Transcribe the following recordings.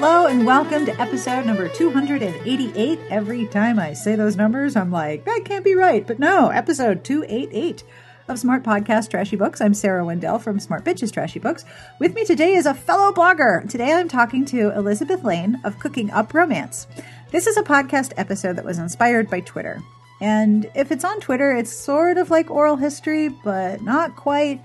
Hello and welcome to episode number 288. Every time I say those numbers, I'm like, that can't be right. But no, episode 288 of Smart Podcast Trashy Books. I'm Sarah Wendell from Smart Bitches Trashy Books. With me today is a fellow blogger. Today I'm talking to Elisabeth Lane of Cooking Up Romance. This is a podcast episode that was inspired by Twitter. And if it's on Twitter, it's sort of like oral history, but not quite.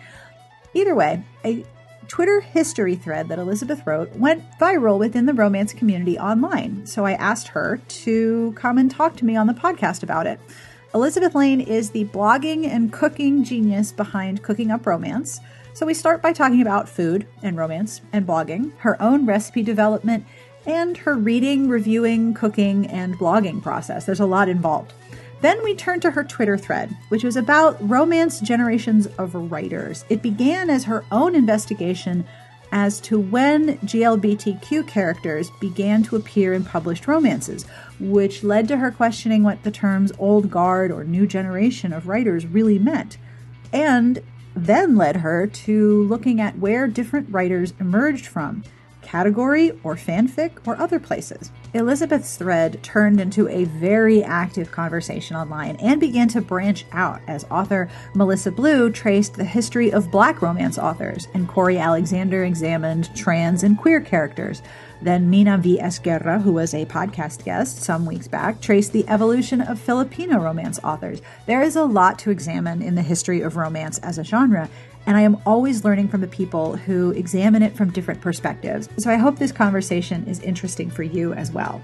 Either way, a Twitter history thread that Elisabeth wrote went viral within the romance community online. So I asked her to come and talk to me on the podcast about it. Elisabeth Lane is the blogging and cooking genius behind Cooking Up Romance. So we start by talking about food and romance and blogging, her own recipe development, and her reading, reviewing, cooking, and blogging process. There's a lot involved. Then we turn to her Twitter thread, which was about romance generations of writers. It began as her own investigation as to when GLBTQ characters began to appear in published romances, which led to her questioning what the terms old guard or new generation of writers really meant, and then led her to looking at where different writers emerged from category or fanfic or other places. Elisabeth's thread turned into a very active conversation online and began to branch out as author Melissa Blue traced the history of black romance authors, and Corey Alexander examined trans and queer characters. Then Mina V. Esguerra, who was a podcast guest some weeks back, traced the evolution of Filipino romance authors. There is a lot to examine in the history of romance as a genre, and I am always learning from the people who examine it from different perspectives. So I hope this conversation is interesting for you as well.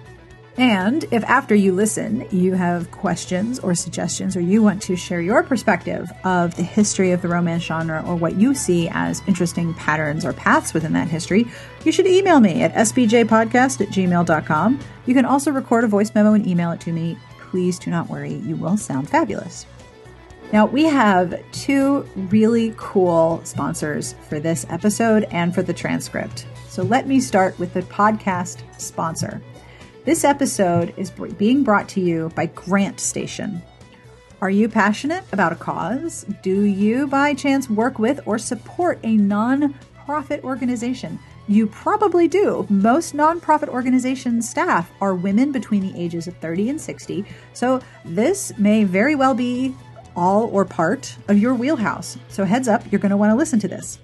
And if after you listen, you have questions or suggestions, or you want to share your perspective of the history of the romance genre or what you see as interesting patterns or paths within that history, you should email me at sbjpodcast at gmail.com. You can also record a voice memo and email it to me. Please do not worry, you will sound fabulous. Now, we have two really cool sponsors for this episode and for the transcript. So let me start with the podcast sponsor. This episode is being brought to you by GrantStation. Are you passionate about a cause? Do you, by chance, work with or support a non-profit organization? You probably do. Most nonprofit organization staff are women between the ages of 30 and 60, so this may very well be all or part of your wheelhouse. So, heads up, you're going to want to listen to this.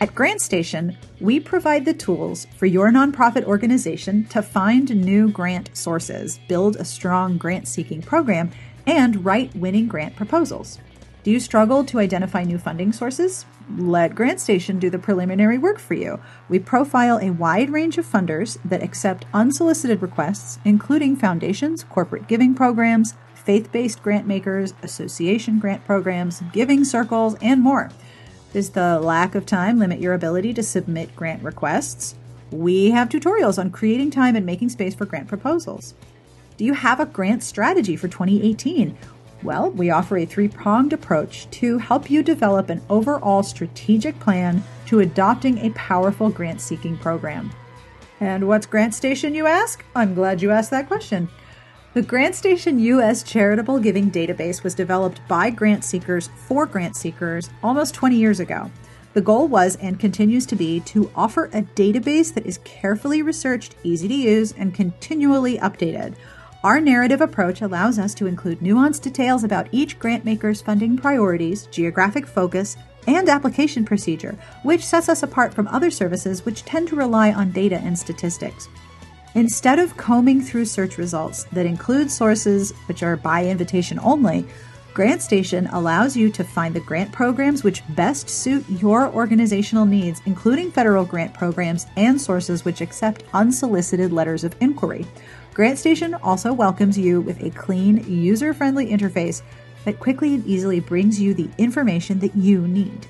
At GrantStation, we provide the tools for your nonprofit organization to find new grant sources, build a strong grant seeking program, and write winning grant proposals. Do you struggle to identify new funding sources? Let GrantStation do the preliminary work for you. We profile a wide range of funders that accept unsolicited requests, including foundations, corporate giving programs, faith based grant makers, association grant programs, giving circles, and more. Does the lack of time limit your ability to submit grant requests? We have tutorials on creating time and making space for grant proposals. Do you have a grant strategy for 2018? Well, we offer a three pronged approach to help you develop an overall strategic plan to adopting a powerful grant seeking program. And what's GrantStation, you ask? I'm glad you asked that question. The GrantStation US charitable giving database was developed by grant seekers for grant seekers almost 20 years ago. The goal was and continues to be to offer a database that is carefully researched, easy to use, and continually updated. Our narrative approach allows us to include nuanced details about each grantmaker's funding priorities, geographic focus, and application procedure, which sets us apart from other services which tend to rely on data and statistics. Instead of combing through search results that include sources which are by invitation only, GrantStation allows you to find the grant programs which best suit your organizational needs, including federal grant programs and sources which accept unsolicited letters of inquiry. GrantStation also welcomes you with a clean, user friendly interface that quickly and easily brings you the information that you need.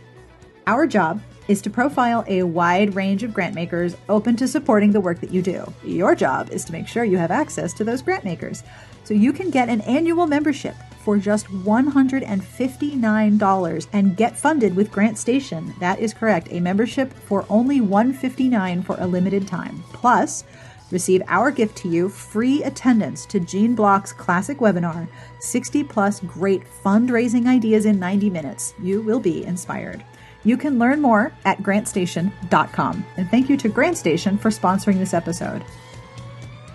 Our job is to profile a wide range of grant makers open to supporting the work that you do. Your job is to make sure you have access to those grant makers. So you can get an annual membership for just $159 and get funded with GrantStation. That is correct, a membership for only $159 for a limited time. Plus, receive our gift to you free attendance to Gene Block's classic webinar 60 plus great fundraising ideas in 90 minutes. You will be inspired. You can learn more at grantstation.com. And thank you to GrantStation for sponsoring this episode.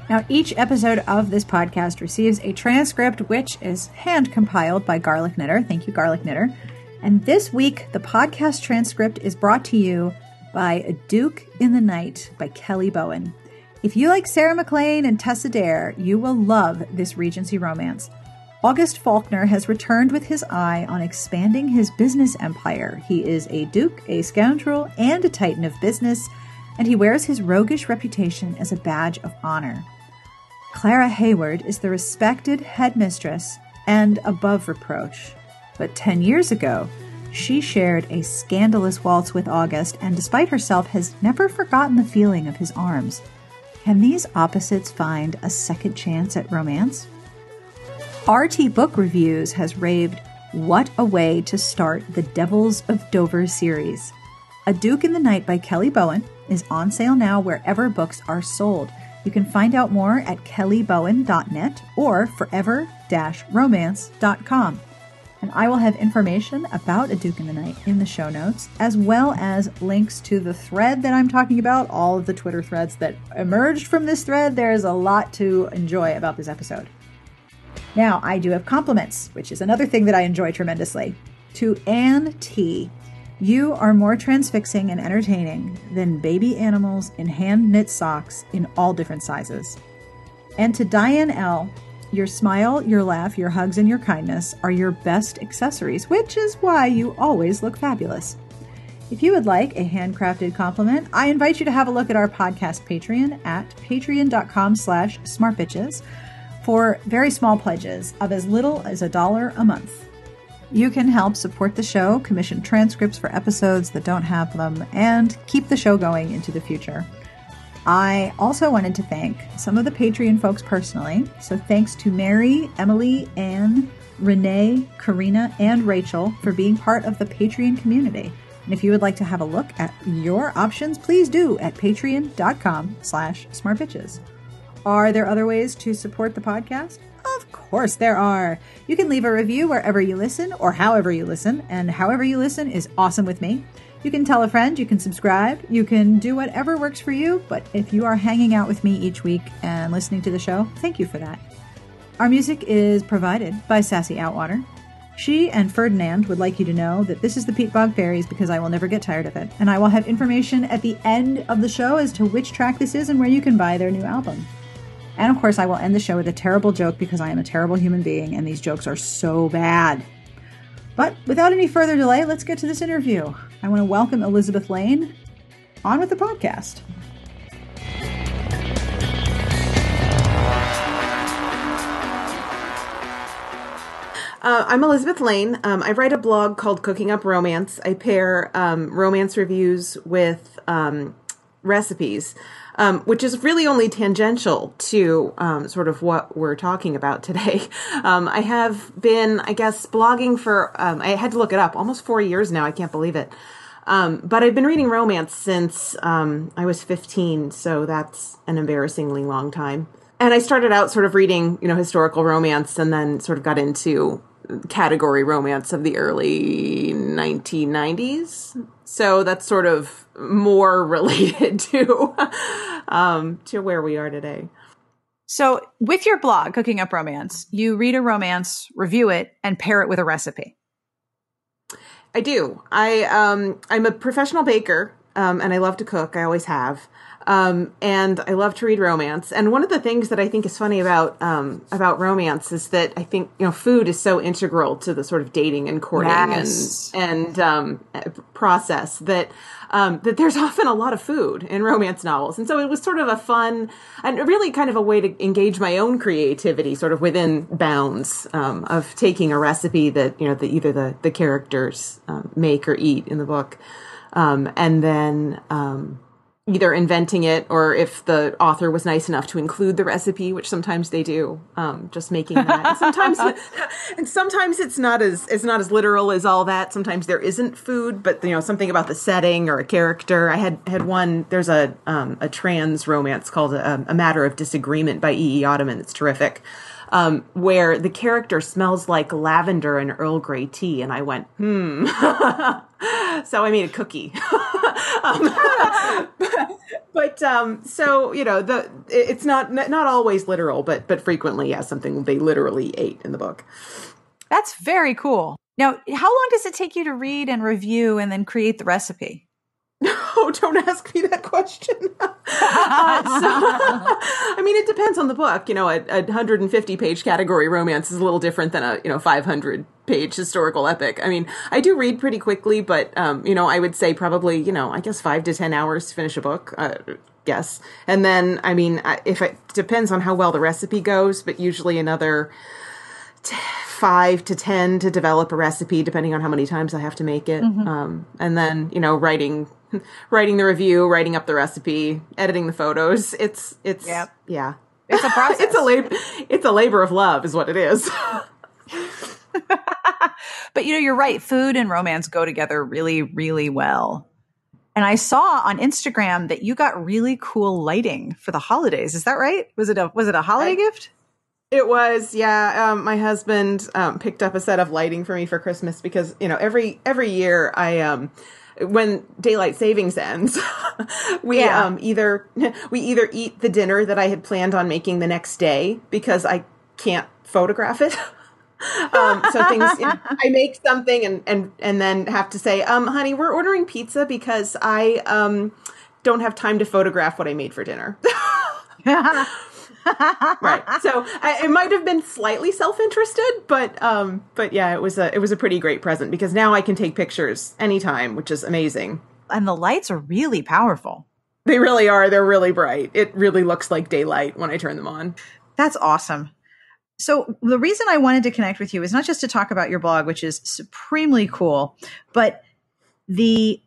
Now, each episode of this podcast receives a transcript which is hand compiled by Garlic Knitter. Thank you, Garlic Knitter. And this week, the podcast transcript is brought to you by A Duke in the Night by Kelly Bowen. If you like Sarah MacLean and Tessa Dare, you will love this Regency romance. August Faulkner has returned with his eye on expanding his business empire. He is a duke, a scoundrel, and a titan of business, and he wears his roguish reputation as a badge of honor. Clara Hayward is the respected headmistress and above reproach. But 10 years ago, she shared a scandalous waltz with August and, despite herself, has never forgotten the feeling of his arms. Can these opposites find a second chance at romance? RT Book Reviews has raved, What a way to start the Devils of Dover series. A Duke in the Night by Kelly Bowen is on sale now wherever books are sold. You can find out more at kellybowen.net or forever romance.com. And I will have information about A Duke in the Night in the show notes, as well as links to the thread that I'm talking about, all of the Twitter threads that emerged from this thread. There is a lot to enjoy about this episode. Now, I do have compliments, which is another thing that I enjoy tremendously. To Anne T. You are more transfixing and entertaining than baby animals in hand knit socks in all different sizes. And to Diane L., your smile, your laugh, your hugs, and your kindness are your best accessories, which is why you always look fabulous. If you would like a handcrafted compliment, I invite you to have a look at our podcast Patreon at patreon.com slash smartbitches for very small pledges of as little as a dollar a month. You can help support the show, commission transcripts for episodes that don't have them, and keep the show going into the future. I also wanted to thank some of the Patreon folks personally. So thanks to Mary, Emily, Anne, Renee, Karina, and Rachel for being part of the Patreon community. And if you would like to have a look at your options, please do at patreon.com slash smartbitches. Are there other ways to support the podcast? Of course there are. You can leave a review wherever you listen or however you listen, and however you listen is awesome with me. You can tell a friend, you can subscribe, you can do whatever works for you, but if you are hanging out with me each week and listening to the show, thank you for that. Our music is provided by Sassy Outwater. She and Ferdinand would like you to know that this is the Peatbog Faeries because I will never get tired of it. And I will have information at the end of the show as to which track this is and where you can buy their new album. And of course, I will end the show with a terrible joke because I am a terrible human being and these jokes are so bad. But without any further delay, let's get to this interview. I want to welcome Elisabeth Lane on with the podcast. Uh, I'm Elisabeth Lane. Um, I write a blog called Cooking Up Romance. I pair um, romance reviews with um, recipes um, which is really only tangential to um, sort of what we're talking about today. Um, I have been, I guess, blogging for, um, I had to look it up, almost four years now. I can't believe it. Um, but I've been reading romance since um, I was 15, so that's an embarrassingly long time. And I started out sort of reading, you know, historical romance and then sort of got into category romance of the early 1990s. So that's sort of more related to um, to where we are today. So, with your blog, Cooking Up Romance, you read a romance, review it, and pair it with a recipe. I do. I um, I'm a professional baker, um, and I love to cook. I always have. Um, and I love to read romance. And one of the things that I think is funny about um, about romance is that I think you know food is so integral to the sort of dating and courting yes. and and um, process that um, that there's often a lot of food in romance novels. And so it was sort of a fun and really kind of a way to engage my own creativity, sort of within bounds um, of taking a recipe that you know that either the the characters um, make or eat in the book, and then either inventing it or if the author was nice enough to include the recipe, which sometimes they do, um, just making that. And sometimes, and sometimes it's not as it's not as literal as all that. Sometimes there isn't food, but you know something about the setting or a character. I had had one. There's a um, a trans romance called a, a, Matter of Disagreement by E. E. Ottoman. It's terrific. Um, where the character smells like lavender and Earl Grey tea, and I went, hmm. so I made a cookie. um, but um, so you know, the it's not not always literal, but but frequently, yeah, something they literally ate in the book. That's very cool. Now, how long does it take you to read and review and then create the recipe? No, don't ask me that question. uh, so, I mean, it depends on the book. You know, a, a 150 page category romance is a little different than a you know 500 page historical epic. I mean, I do read pretty quickly, but um, you know, I would say probably you know, I guess five to ten hours to finish a book. Uh, yes, and then I mean, if it depends on how well the recipe goes, but usually another five to ten to develop a recipe, depending on how many times I have to make it. Mm-hmm. Um, and then you know, writing, writing the review, writing up the recipe, editing the photos. It's it's yep. yeah, it's a process. it's a labor. It's a labor of love, is what it is. but you know, you're right. Food and romance go together really, really well. And I saw on Instagram that you got really cool lighting for the holidays. Is that right? Was it a was it a holiday I, gift? It was, yeah. Um, my husband um, picked up a set of lighting for me for Christmas because you know every every year I um when daylight savings ends, we yeah. um either we either eat the dinner that I had planned on making the next day because I can't photograph it. um, so things you know, I make something and and and then have to say, um, honey, we're ordering pizza because I um don't have time to photograph what I made for dinner right. So I, it might have been slightly self-interested, but um, but yeah, it was a it was a pretty great present because now I can take pictures anytime, which is amazing. And the lights are really powerful. They really are. They're really bright. It really looks like daylight when I turn them on. That's awesome. So the reason I wanted to connect with you is not just to talk about your blog, which is supremely cool, but the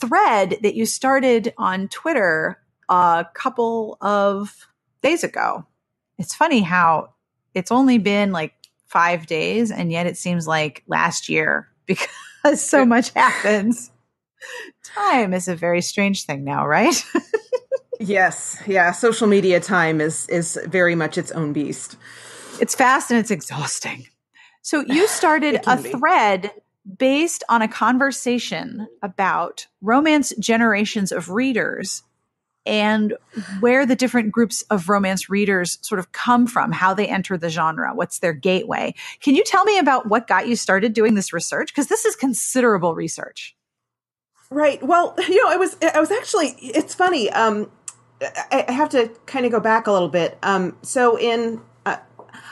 thread that you started on Twitter a couple of days ago. It's funny how it's only been like five days, and yet it seems like last year because so much happens. Time is a very strange thing now, right? yes, yeah. Social media time is is very much its own beast. It's fast and it's exhausting. So you started a be. thread based on a conversation about romance generations of readers and where the different groups of romance readers sort of come from, how they enter the genre, what's their gateway. Can you tell me about what got you started doing this research? Because this is considerable research. Right. Well, you know, it was, I was actually, it's funny. Um, I, I have to kind of go back a little bit. Um, so in, uh,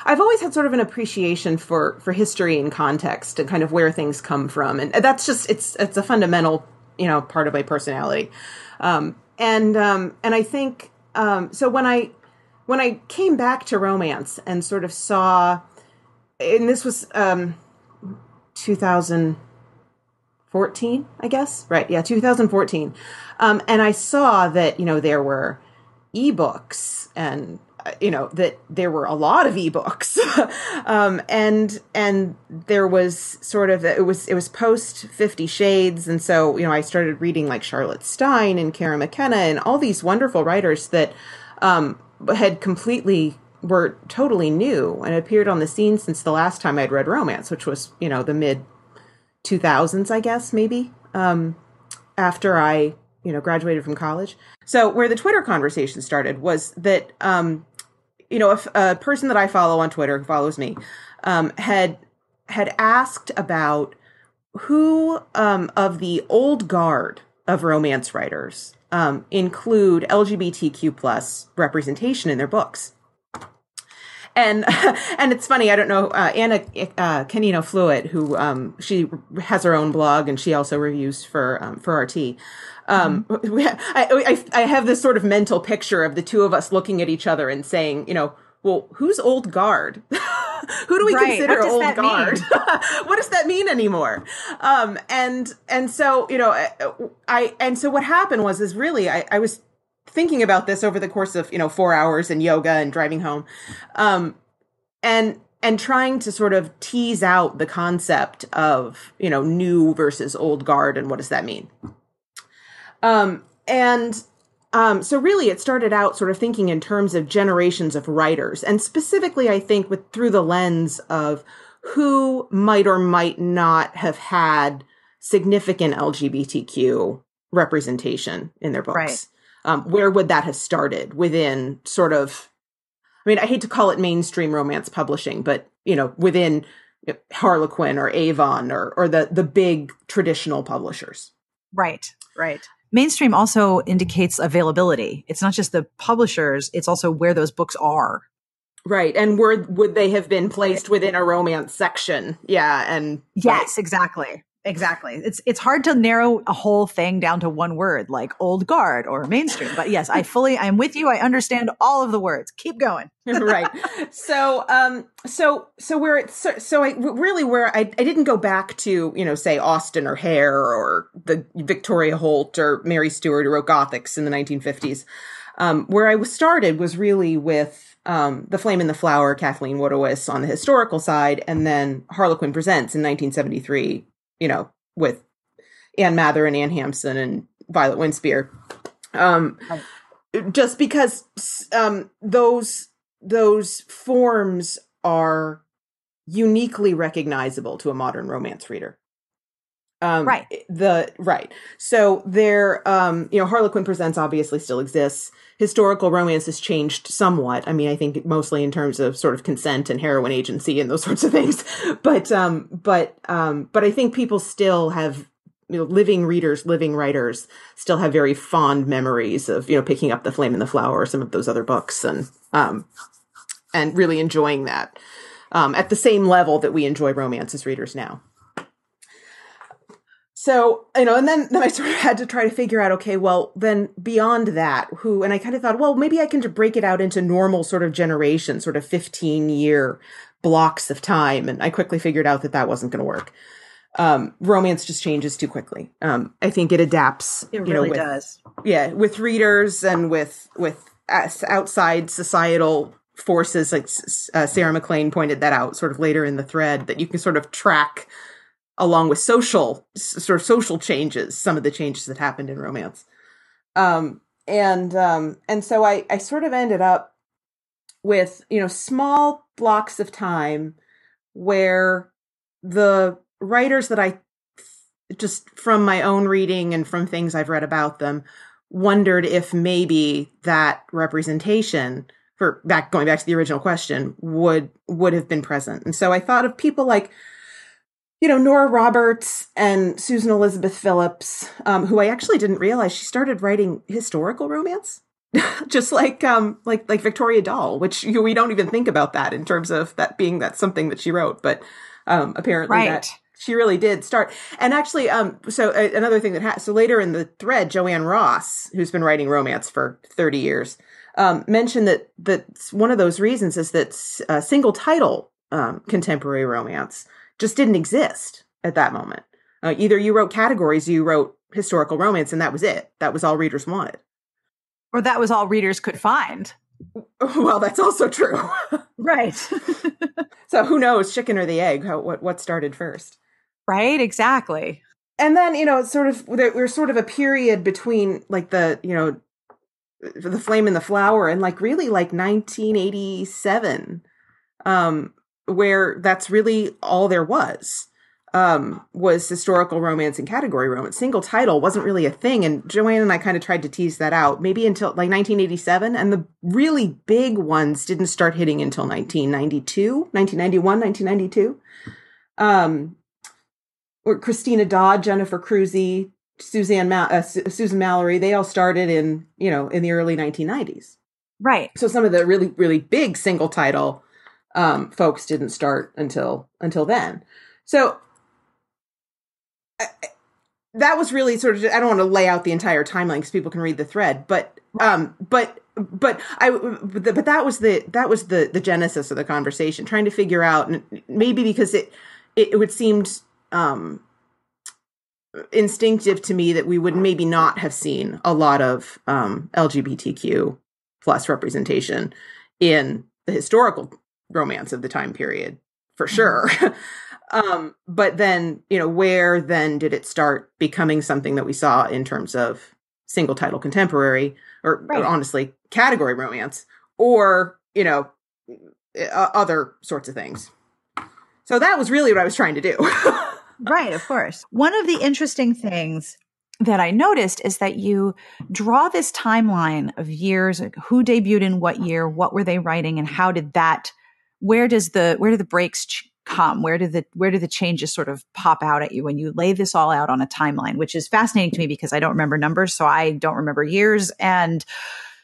I've always had sort of an appreciation for, for history and context and kind of where things come from. And that's just, it's, it's a fundamental, you know, part of my personality. Um, and um, and I think um, so when I when I came back to romance and sort of saw, and this was um, 2014, I guess, right? Yeah, 2014, um, and I saw that you know there were ebooks and you know that there were a lot of ebooks. Um, and and there was sort of it was it was post 50 shades. And so you know i started reading like charlotte stein and cara mckenna and all these wonderful writers that um, had completely were totally new and appeared on the scene since the last time i'd read romance which was you know the mid 2000s i guess maybe um, after i you know graduated from college. So where the twitter conversation started was that um, you know, if a person that I follow on Twitter who follows me um, had had asked about who um, of the old guard of romance writers um, include LGBTQ plus representation in their books. And and it's funny. I don't know uh, Anna uh, Canino Fluid, who um, she has her own blog and she also reviews for um, for RT. Um, mm-hmm. I, I, I have this sort of mental picture of the two of us looking at each other and saying, you know, well, who's old guard? Who do we right. consider old guard? what does that mean anymore? Um, and and so you know, I and so what happened was is really I, I was thinking about this over the course of you know four hours and yoga and driving home, um, and and trying to sort of tease out the concept of you know new versus old guard and what does that mean um, and um, so really it started out sort of thinking in terms of generations of writers and specifically i think with through the lens of who might or might not have had significant lgbtq representation in their books. Um, where would that have started within sort of i mean i hate to call it mainstream romance publishing but you know within harlequin or avon or or the the big traditional publishers Right, right. Mainstream also indicates availability. It's not just the publishers, it's also where those books are. Right. And where would they have been placed within a romance section? Yeah. And Yes, exactly. Exactly. It's it's hard to narrow a whole thing down to one word like old guard or mainstream. But yes, I fully I'm with you. I understand all of the words. Keep going. right. So, um, so, so where it's, so, so I really where I, I didn't go back to, you know, say Austen or Heyer or the Victoria Holt or Mary Stewart who wrote Gothics in the 1950s. Um, where I was started was really with, um, The Flame in the Flower, Kathleen Woodiwiss on the historical side, and then Harlequin Presents in 1973, you know, with Anne Mather and Anne Hampson and Violet Winspear. Um, just because um, those those forms are uniquely recognizable to a modern romance reader. Um, Right. The right. So there, um, you know, Harlequin Presents obviously still exists. Historical romance has changed somewhat. I mean, I think mostly in terms of sort of consent and heroine agency and those sorts of things. But, um, but, um, but I think people still have, you know, living readers, living writers still have very fond memories of, you know, picking up The Flame and the Flower or some of those other books and, um, and really enjoying that, um, at the same level that we enjoy romance as readers now so you know and then then i sort of had to try to figure out okay well then beyond that who and i kind of thought well maybe i can just break it out into normal sort of generation sort of 15 year blocks of time. And i quickly figured out that that wasn't going to work. Um, romance just changes too quickly. Um, i think it adapts It you know, really with, does. yeah with readers and with with us- outside societal forces like uh, sarah maclean pointed that out sort of later in the thread that you can sort of track along with social sort of social changes some of the changes that happened in romance. Um and um and so i i sort of ended up with you know small blocks of time where the writers that i just from my own reading and from things i've read about them wondered if maybe that representation for back going back to the original question would would have been present. And so i thought of people like you know nora roberts and susan elizabeth phillips um, who i actually didn't realize she started writing historical romance just like um like like victoria dahl which you, we don't even think about that in terms of that being that's something that she wrote but um apparently Right. that she really did start and actually um so uh, another thing that ha- so later in the thread joann ross who's been writing romance for 30 years um mentioned that that one of those reasons is that uh, single title um contemporary romance just didn't exist at that moment uh, either you wrote categories you wrote historical romance and that was it that was all readers wanted Or that was all readers could find. well that's also true Right. so who knows chicken or the egg how what what started first right? Exactly. and then you know it's sort of there, there's sort of a period between like the you know the flame and the flower and like really like 1987 um where that's really all there was um was historical romance and category romance single title wasn't really a thing and joann and i kind of tried to tease that out maybe until like 1987 and the really big ones didn't start hitting until 1992 1991 1992 um or Christina Dodd, Jennifer Crusie, Suzanne Ma- uh, Su- Susan Mallery, they all started in, you know, in the early 1990s. Right. So some of the really really big single title um folks didn't start until until then. So I- that was really sort of I don't want to lay out the entire timeline cuz people can read the thread, but um but but I but that was the that was the the genesis of the conversation trying to figure out maybe because it it, it would seemed um instinctive to me that we would maybe not have seen a lot of um LGBTQ plus representation in the historical romance of the time period for sure. Um but then you know where then did it start becoming something that we saw in terms of single title contemporary or, right. or honestly category romance or you know uh, other sorts of things? So that was really what i was trying to do. Right of course. One of the interesting things that I noticed is that you draw this timeline of years, who debuted in what year, what were they writing, and how did that, where does the, where do the breaks ch- come? Where do the, where do the changes sort of pop out at you when you lay this all out on a timeline, which is fascinating to me because I don't remember numbers. So I don't remember years. And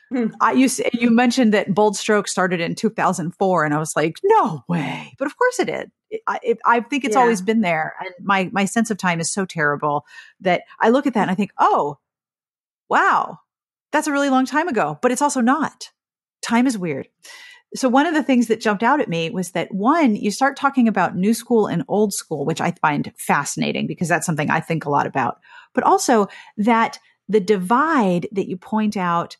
hmm. I, you, you mentioned that Bold Stroke started in 2004 and I was like, no way. But of course it did. I, I think it's yeah. always been there. And my, my sense of time is so terrible that I look at that and I think, oh, wow, that's a really long time ago, but it's also not. Time is weird. So one of the things that jumped out at me was that one, you start talking about new school and old school, which I find fascinating because that's something I think a lot about, but also that the divide that you point out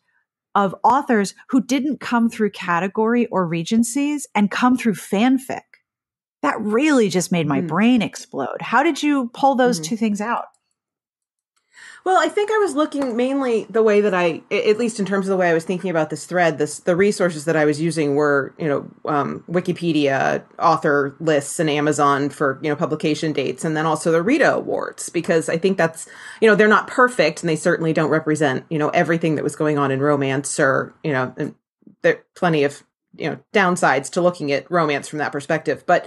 of authors who didn't come through category or regencies and come through fanfic that really just made my mm. brain explode. How did you pull those mm-hmm. two things out? Well, I think I was looking mainly the way that I, at least in terms of the way I was thinking about this thread, this the resources that I was using were, you know, um, Wikipedia, author lists, and Amazon for you know publication dates, and then also the Rita Awards because I think that's, you know, they're not perfect and they certainly don't represent, you know, everything that was going on in romance or you know, there are plenty of you know downsides to looking at romance from that perspective. But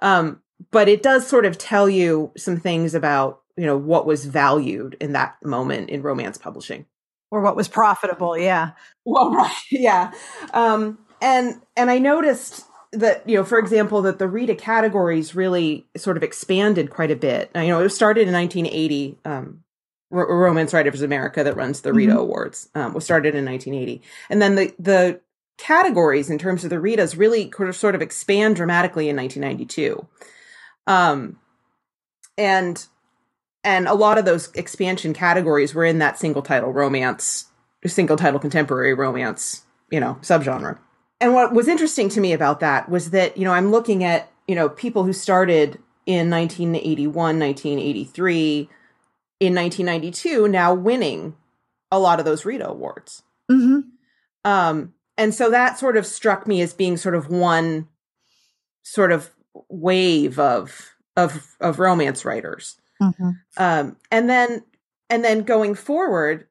um but it does sort of tell you some things about you know what was valued in that moment in romance publishing. Or what was profitable yeah. Well right yeah. Um and and i noticed that you know for example that the rita categories really sort of expanded quite a bit. You know it started in 1980 um R- romance writers of america that runs the rita mm-hmm. awards um, was started in 1980 and then the the categories in terms of the Ritas really sort of expand dramatically in 1992. Um, and and a lot of those expansion categories were in that single title romance, single title contemporary romance, you know, subgenre. And what was interesting to me about that was that, you know, I'm looking at, you know, people who started in 1981, 1983, in 1992 now winning a lot of those Rita awards. Mm-hmm. Um, and so that sort of struck me as being sort of one sort of wave of of of romance writers mm-hmm. um and then and then going forward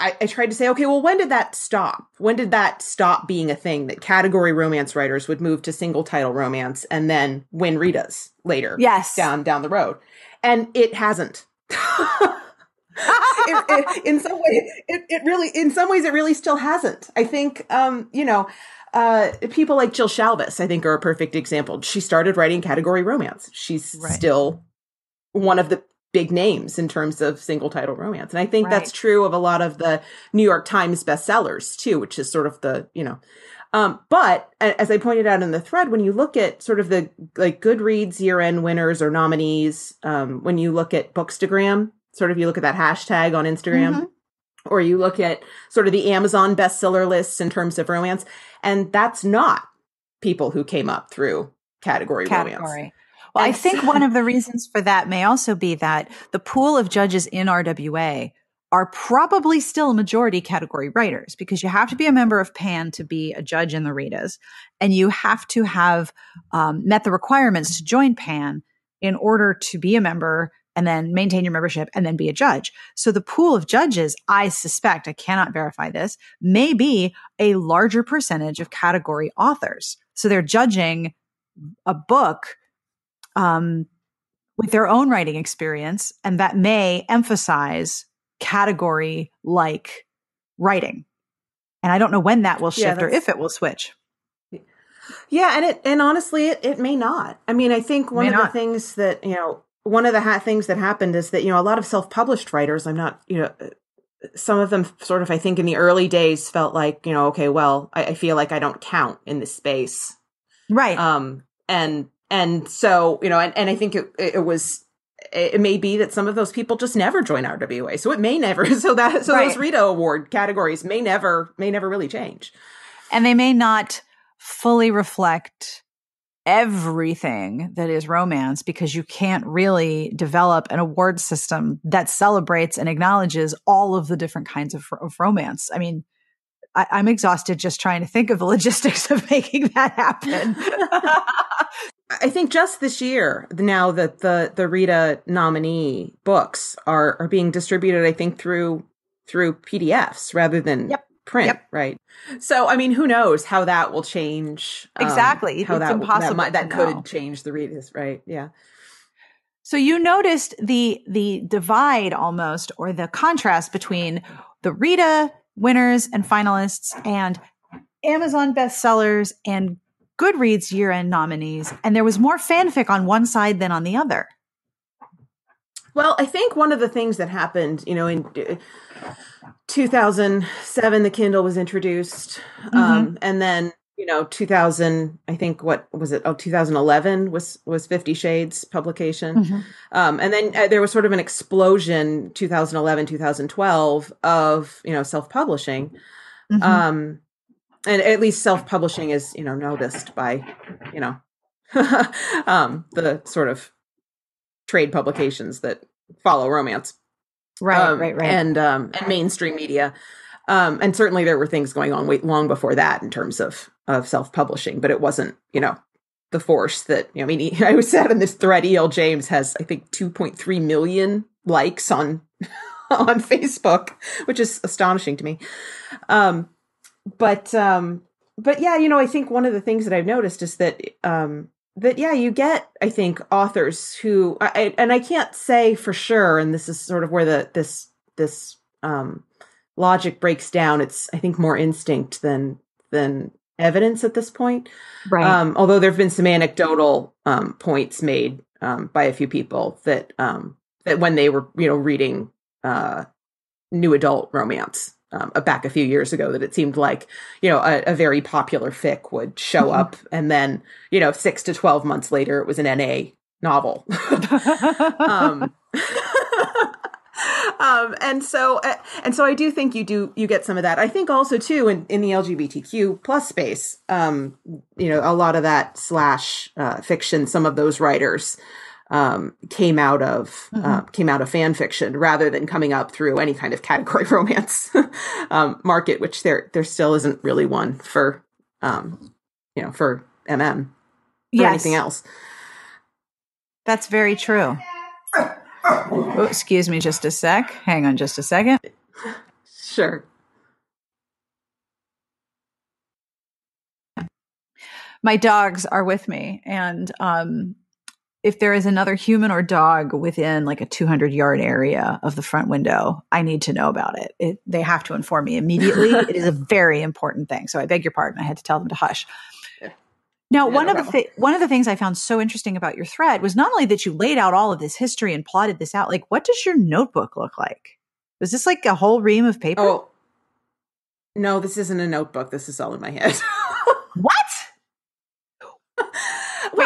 I, I tried to say okay well when did that stop when did that stop being a thing that category romance writers would move to single title romance and then win ritas later yes down down the road and it hasn't it, it, in some ways, it, it really, in some ways, it really still hasn't. I think, um, you know, uh, people like Jill Shalvis, I think, are a perfect example. She started writing category romance. She's right. still one of the big names in terms of single title romance. And I think right. that's true of a lot of the New York Times bestsellers too, which is sort of the, you know, um, but as I pointed out in the thread, when you look at sort of the like Goodreads year end winners or nominees, um, when you look at Bookstagram, sort of you look at that hashtag on Instagram. Mm-hmm. Or you look at sort of the Amazon bestseller lists in terms of romance, and that's not people who came up through category, category. romance. Well, I think one of the reasons for that may also be that the pool of judges in RWA are probably still majority category writers because you have to be a member of PAN to be a judge in the Ritas, and you have to have um, met the requirements to join PAN in order to be a member and then maintain your membership and then be a judge. So the pool of judges, I suspect, I cannot verify this, may be a larger percentage of category authors. So they're judging a book um, with their own writing experience, and that may emphasize category like writing. And I don't know when that will shift yeah, or if it will switch. Yeah, and it and honestly, it, it may not. I mean, I think one of not. the things that you know one of the ha- things that happened is that you know a lot of self-published writers i'm not you know some of them sort of i think in the early days felt like you know okay well i, I feel like i don't count in this space right um and and so you know and, and i think it, it was it may be that some of those people just never join rwa so it may never so that so right. those rita award categories may never may never really change and they may not fully reflect everything that is romance because you can't really develop an award system that celebrates and acknowledges all of the different kinds of, of romance. I mean, I, am exhausted just trying to think of the logistics of making that happen. I think just this year, now that the the Rita nominee books are are being distributed, I think through through PDFs rather than yep. print, yep. right? So, I mean, who knows how that will change? Um, exactly, how it's that impossible. That, might, that could know. change the Ritas, right? Yeah. So you noticed the the divide almost, or the contrast between the Rita winners and finalists and Amazon bestsellers and Goodreads year end nominees, and there was more fanfic on one side than on the other. Well, I think one of the things that happened, you know, in uh, 2007, the Kindle was introduced, mm-hmm. um, and then you know 2000 i think what was it oh 2011 was was 50 shades publication mm-hmm. um, and then uh, there was sort of an explosion 2011 2012 of you know self-publishing mm-hmm. um, and at least self-publishing is you know noticed by you know um, the sort of trade publications that follow romance. Right um, right right. and um and mainstream media. Um and certainly there were things going on way long before that in terms of of self-publishing but it wasn't you know the force that you know, i mean i was said in this thread. El james has i think 2.3 million likes on on facebook which is astonishing to me. Um but um but yeah you know i think one of the things that i've noticed is that um that yeah you get i think authors who I, and i can't say for sure and this is sort of where the this this um logic breaks down. It's i think more instinct than than evidence at this point. Right. Um although there have been some anecdotal um points made um by a few people that um that when they were you know reading uh new adult romance um, back a few years ago that it seemed like you know a, a very popular fic would show mm-hmm. up. And then you know six to 12 months later it was an na novel. Um, um, and so uh, and so i do think you do you get some of that. I think also too in, in the lgbtq plus space um, you know a lot of that slash uh, fiction some of those writers um, came out of mm-hmm. uh, came out of fan fiction rather than coming up through any kind of category romance um, market, which there there still isn't really one for um, you know for MM or yes. anything else. That's very true. oh, excuse me, just a sec. Hang on, just a second. Sure. My dogs are with me, and um, if there is another human or dog within like a 200 yard area of the front window, I need to know about it. it they have to inform me immediately. it is a very important thing. So I beg your pardon. I had to tell them to hush. Now, yeah, one no of the th- one of the things I found so interesting about your thread was not only that you laid out all of this history and plotted this out. Like, what does your notebook look like? Was this like a whole ream of paper? Oh, no, this isn't a notebook. This is all in my head. what?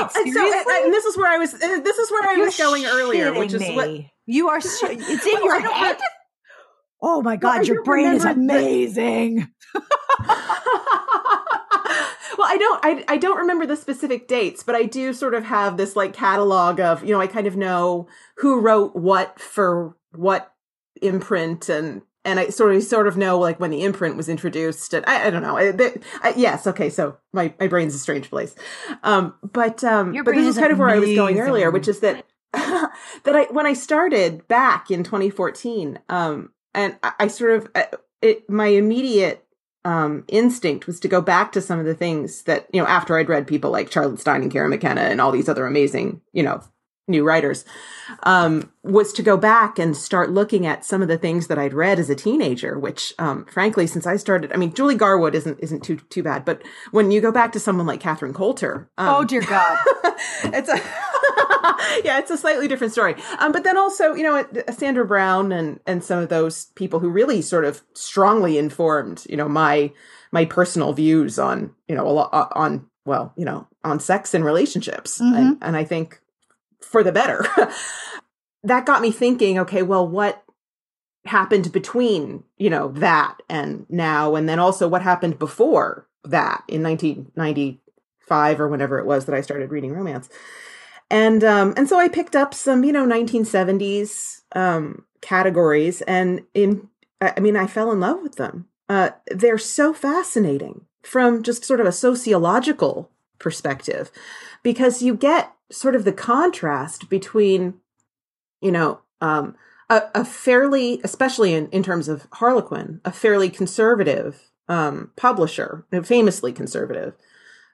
Well, and so and, and, this is where I was. This is where I You're was going earlier, which is me. what you are. Sh- it's in your head. Oh my god, well, your brain is amazing. well, I don't I, I don't remember the specific dates, but I do sort of have this like catalog of, you know, I kind of know who wrote what for what imprint and and I sort of sort of know like when the imprint was introduced, and I, I don't know. I, I, yes, okay, so my my brain's a strange place, um, but um, but this is kind of where I was going earlier, which is that that I when I started back in 2014, um, and I, I sort of it my immediate um, instinct was to go back to some of the things that you know after I'd read people like Charlotte Stein and Cara McKenna and all these other amazing you know new writers um, was to go back and start looking at some of the things that I'd read as a teenager. Which, um, frankly, since I started, I mean, Julie Garwood isn't isn't too too bad, but when you go back to someone like Catherine Coulter, um, oh dear God, it's a yeah, it's a slightly different story. Um, but then also, you know, Sandra Brown and and some of those people who really sort of strongly informed, you know, my my personal views on you know a lot on well, you know, on sex and relationships, mm-hmm. and, and I think for the better. that got me thinking, okay, well, what happened between, you know, that and now? And then also what happened before that in 1995 or whenever it was that I started reading romance. And um, and so I picked up some, you know, 1970s um, categories, and in I mean, I fell in love with them. Uh, they're so fascinating from just sort of a sociological perspective, because you get sort of the contrast between, you know, um, a, a, fairly, especially in, in terms of Harlequin, a fairly conservative um, publisher, famously conservative,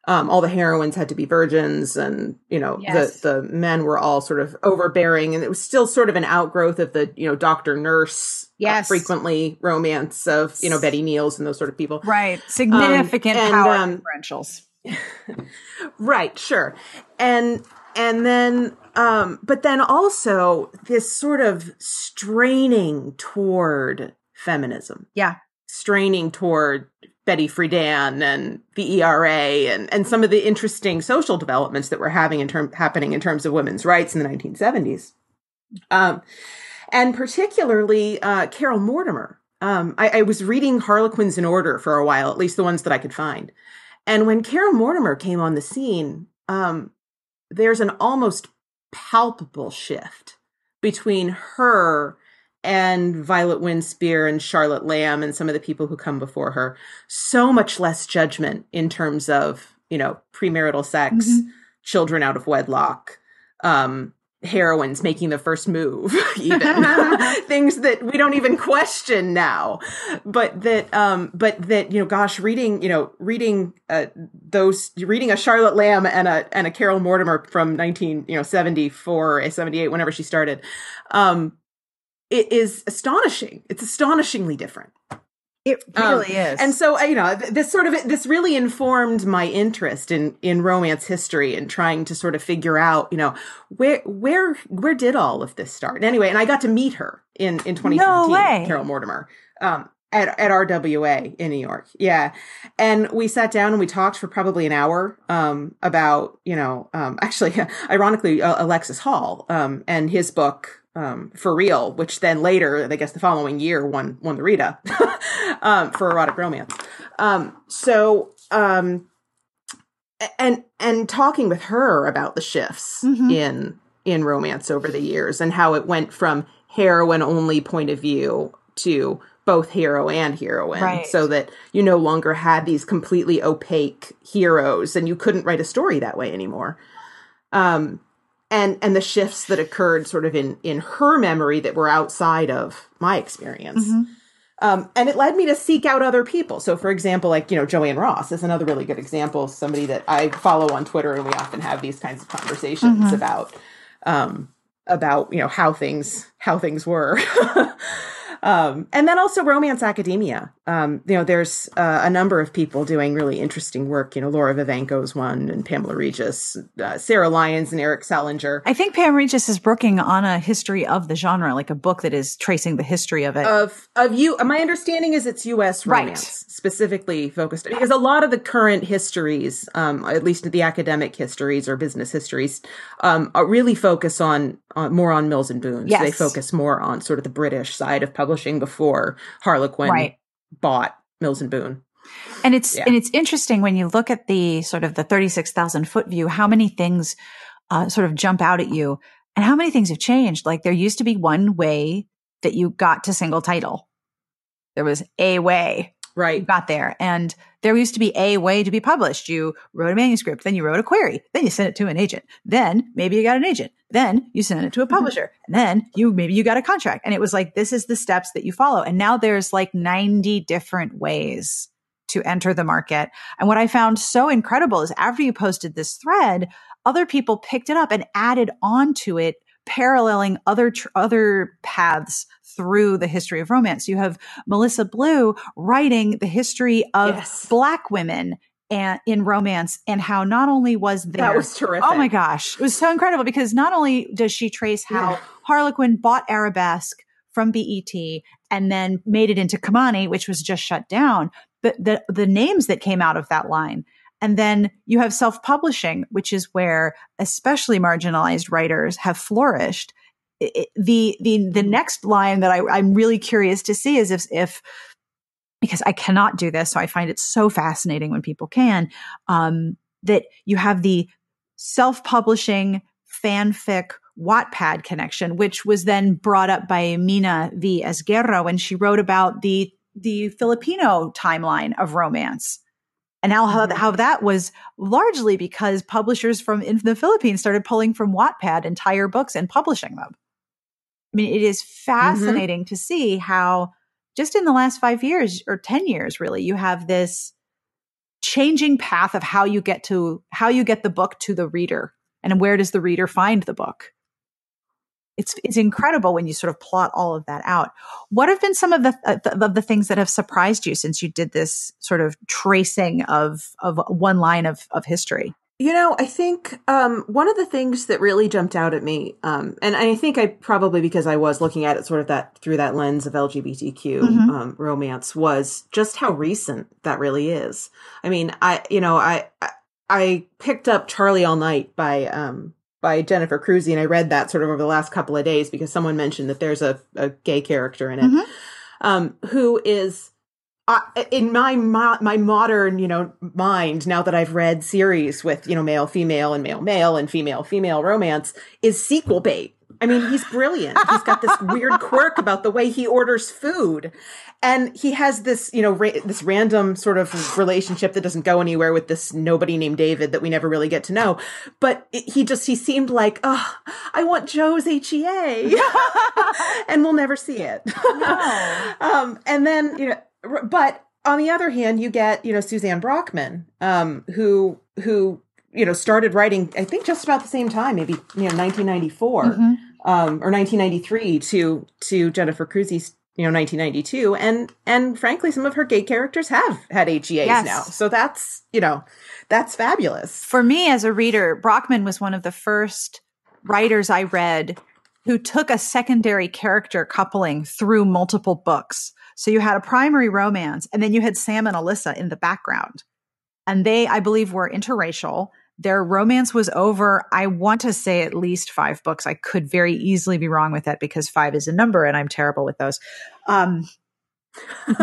um, all the heroines had to be virgins and you know yes. the the men were all sort of overbearing and it was still sort of an outgrowth of the you know doctor nurse uh, yes. Uh, frequently romance of you know Betty Neels and those sort of people. Right. Significant um, and, power um, differentials. right sure. And and then um but then also this sort of straining toward feminism yeah straining toward Betty Friedan and the ERA and, and some of the interesting social developments that were having in term, happening in terms of women's rights in the 1970s. Um, and particularly uh, Carol Mortimer. Um, I, I, was reading Harlequins in order for a while, at least the ones that I could find. And when Carol Mortimer came on the scene, um, there's an almost palpable shift between her and Violet Winspear and Charlotte Lamb and some of the people who come before her. So much less judgment in terms of, you know, premarital sex, mm-hmm. children out of wedlock, um, heroines making the first move, even things that we don't even question now. But that, um, but that, you know, gosh, reading, you know, reading, uh, those, reading a Charlotte Lamb and a, and a Carol Mortimer from 19, you know, 74 or 78, whenever she started, um, it is astonishing. It's astonishingly different. It really um, is. And so, you know, this sort of this really informed my interest in in romance history and trying to sort of figure out, you know, where where where did all of this start? Anyway, and I got to meet her in in 2015, no Carol Mortimer. Um, at, at RWA in New York. Yeah. And we sat down and we talked for probably an hour, um, about, you know, um, actually, ironically, uh, Alexis Hall, um, and his book, um, for real, which then later, I guess the following year won won the Rita um, for erotic romance. Um, so um, and and talking with her about the shifts mm-hmm. in in romance over the years and how it went from heroine only point of view to both hero and heroine right. so that you no longer had these completely opaque heroes and you couldn't write a story that way anymore um and and the shifts that occurred sort of in in her memory that were outside of my experience mm-hmm. um, and it led me to seek out other people so for example like you know joann ross is another really good example somebody that i follow on twitter and we often have these kinds of conversations mm-hmm. about um, about you know how things how things were Um, and then also romance academia. Um, you know, there's uh, a number of people doing really interesting work. You know, Laura Vivanco's one, and Pamela Regis, uh, Sarah Lyons, and Eric Selinger. I think Pam Regis is working on a history of the genre, like a book that is tracing the history of it. Of of you, my understanding is it's U.S. romance right. specifically focused because a lot of the current histories, um, at least the academic histories or business histories, um, really focus on, on more on Mills and Boon. Yes. they focus more on sort of the British side of publishing publishing before Harlequin right. bought Mills and Boon. And it's yeah. and it's interesting when you look at the sort of the thirty six thousand foot view, how many things uh, sort of jump out at you, and how many things have changed. Like there used to be one way that you got to single title. There was a way, right? Got there, and there used to be a way to be published. You wrote a manuscript, then you wrote a query, then you sent it to an agent, then maybe you got an agent, then you sent it to a mm-hmm. publisher, and then you maybe you got a contract. And it was like this is the steps that you follow. And now there's like 90 different ways to enter the market. And what I found so incredible is after you posted this thread, other people picked it up and added on to it paralleling other tr- other paths through the history of romance. You have Melissa Blue writing the history of yes. black women and in romance and how not only was there that was terrific. Oh my gosh, it was so incredible because not only does she trace how yeah. Harlequin bought Arabesque from BET and then made it into Kimani, which was just shut down, but the the names that came out of that line. And then you have self-publishing, which is where especially marginalized writers have flourished it, the the the next line that I, I'm really curious to see is if if because I cannot do this, so I find it so fascinating when people can. Um, that you have the self-publishing fanfic Wattpad connection, which was then brought up by Mina V. Esguerra when she wrote about the the Filipino timeline of romance. And how, how, how that was largely because publishers from in the Philippines started pulling from Wattpad entire books and publishing them. I mean, it is fascinating mm-hmm. to see how just in the last five years or 10 years, really, you have this changing path of how you get to how you get the book to the reader and where does the reader find the book it's it's incredible when you sort of plot all of that out. What have been some of the uh, of the things that have surprised you since you did this sort of tracing of of one line of of history? You know, I think um, one of the things that really jumped out at me, um, and I think I probably because I was looking at it sort of that through that lens of LGBTQ mm-hmm. um, romance, was just how recent that really is. I mean, I you know I I picked up Charlie All Night by um, by Jennifer Crusie, and I read that sort of over the last couple of days because someone mentioned that there's a, a gay character in it, mm-hmm. um, who is uh, in my my modern you know mind now that I've read series with you know male female and male male and female female romance is sequel bait. I mean, he's brilliant. He's got this weird quirk about the way he orders food and he has this you know ra- this random sort of relationship that doesn't go anywhere with this nobody named david that we never really get to know but it, he just he seemed like oh i want joe's hea and we'll never see it no. um, and then you know but on the other hand you get you know suzanne Brockmann, um, who who you know started writing i think just about the same time maybe you know 1994 mm-hmm. Um, or 1993 to to jennifer crusie's you know 1992 and and frankly some of her gay characters have had HEAs yes. now. So that's you know that's fabulous. For me as a reader Brockmann was one of the first writers I read who took a secondary character coupling through multiple books. So you had a primary romance and then you had Sam and Alyssa in the background. And they I believe were interracial their romance was over, I want to say at least five books. I could very easily be wrong with that because five is a number and I'm terrible with those. Um,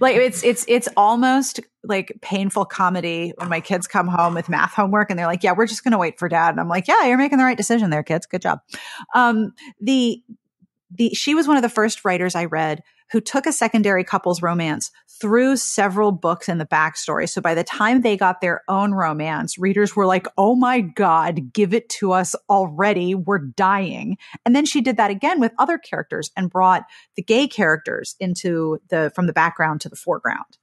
like it's it's it's almost like painful comedy when my kids come home with math homework and they're like, "Yeah, we're just going to wait for dad." And I'm like, "Yeah, you're making the right decision there, kids. Good job." Um, the the she was one of the first writers I read who took a secondary couples romance through several books in the backstory. So by the time they got their own romance, readers were like, Oh my God, give it to us already. We're dying. And then she did that again with other characters and brought the gay characters into the, from the background to the foreground.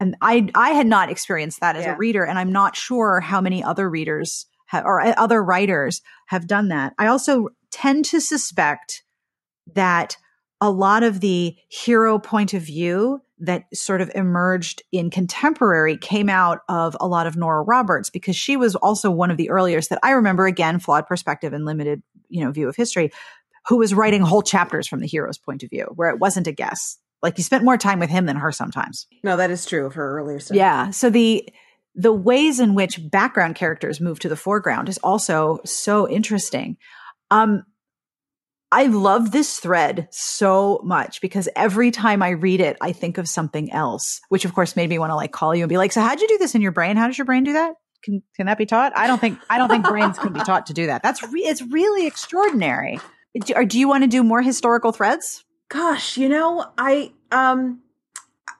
And I, I had not experienced that as yeah. a reader, and I'm not sure how many other readers have, or uh, other writers have done that. I also tend to suspect that a lot of the hero point of view that sort of emerged in contemporary came out of a lot of Nora Roberts because she was also one of the earliest that I remember again flawed perspective and limited you know view of history who was writing whole chapters from the hero's point of view where it wasn't a guess. Like you spent more time with him than her sometimes. No that is true of her earlier stuff. Yeah so the the ways in which background characters move to the foreground is also so interesting. Um I love this thread so much because every time I read it, I think of something else, which of course made me want to like call you and be like, so how'd you do this in your brain? How does your brain do that? Can, can that be taught? I don't think, I don't think brains can be taught to do that. That's, re- it's really extraordinary. Do, or do you want to do more historical threads? Gosh, you know, I, um,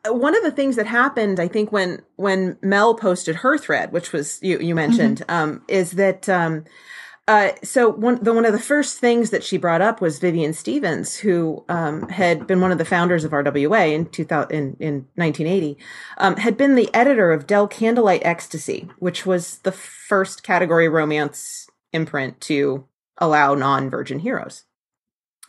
one of the things that happened, I think, when when Mel posted her thread, which was you you mentioned, mm-hmm. um, is that um, uh, so one the one of the first things that she brought up was Vivian Stevens, who um, had been one of the founders of RWA in 2000 in, in 1980, um, had been the editor of Dell Candlelight Ecstasy, which was the first category romance imprint to allow non-virgin heroes,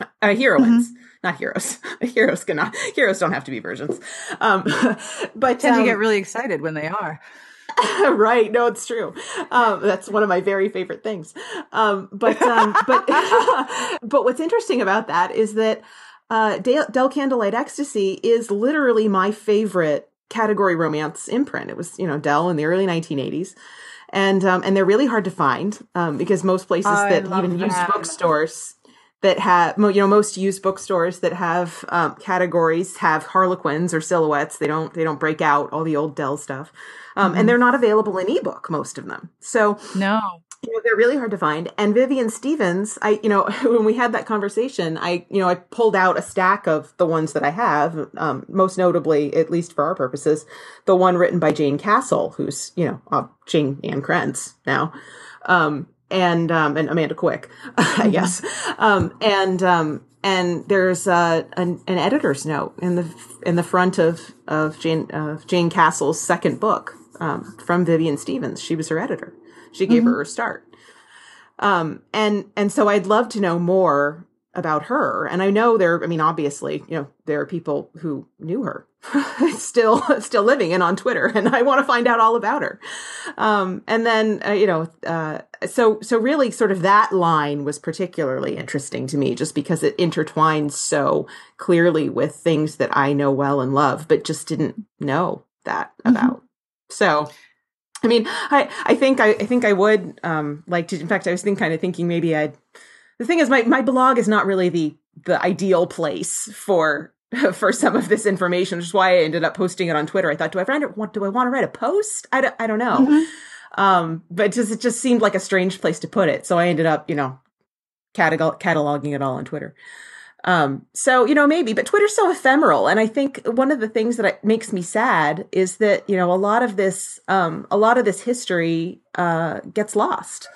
uh, heroines. Mm-hmm not heroes. heroes cannot. Heroes don't have to be virgins. Um, but tend um, to get really excited when they are. right. No, it's true. Um, that's one of my very favorite things. Um, but um, but but what's interesting about that is that uh, Del, Dell Candlelight Ecstasy is literally my favorite category romance imprint. It was you know Dell in the early 1980s. And um, and they're really hard to find um, because most places that even that. use bookstores that have you know most used bookstores that have um, categories have harlequins or silhouettes. They don't they don't break out all the old dell stuff. Um, mm-hmm. and they're not available in ebook most of them. So no. you know, they're really hard to find. And vivian stevens i you know when we had that conversation i you know i pulled out a stack of the ones that i have um, most notably at least for our purposes the one written by jayne castle who's you know uh, jayne ann krentz now. Um, and um, and Amanda Quick, I mm-hmm. guess. Um, and um, and there's uh, an, an, editor's note in the in the front of of Jayne uh, Jayne Castle's second book um, from Vivian Stevens. She was her editor. She gave mm-hmm. her her start. Um, and and so I'd love to know more about her. And I know there. I mean, obviously, you know, there are people who knew her still still living and on Twitter, and I want to find out all about her. Um, and then uh, you know, uh, so so really, sort of that line was particularly interesting to me, just because it intertwines so clearly with things that I know well and love, but just didn't know that mm-hmm. about. So. I mean, I, I think I, I think I would um, like to. In fact, I was think, kind of thinking maybe I'd. The thing is, my, my blog is not really the the ideal place for for some of this information, which is why I ended up posting it on Twitter. I thought, do I write it? What do I want to write a post? I don't, I don't know. Mm-hmm. Um, but it just, it just seemed like a strange place to put it. So I ended up, you know, catalog- cataloging it all on Twitter. Um, so, you know, maybe, but Twitter's so ephemeral. And I think one of the things that makes me sad is that, you know, a lot of this, um, a lot of this history, uh, gets lost.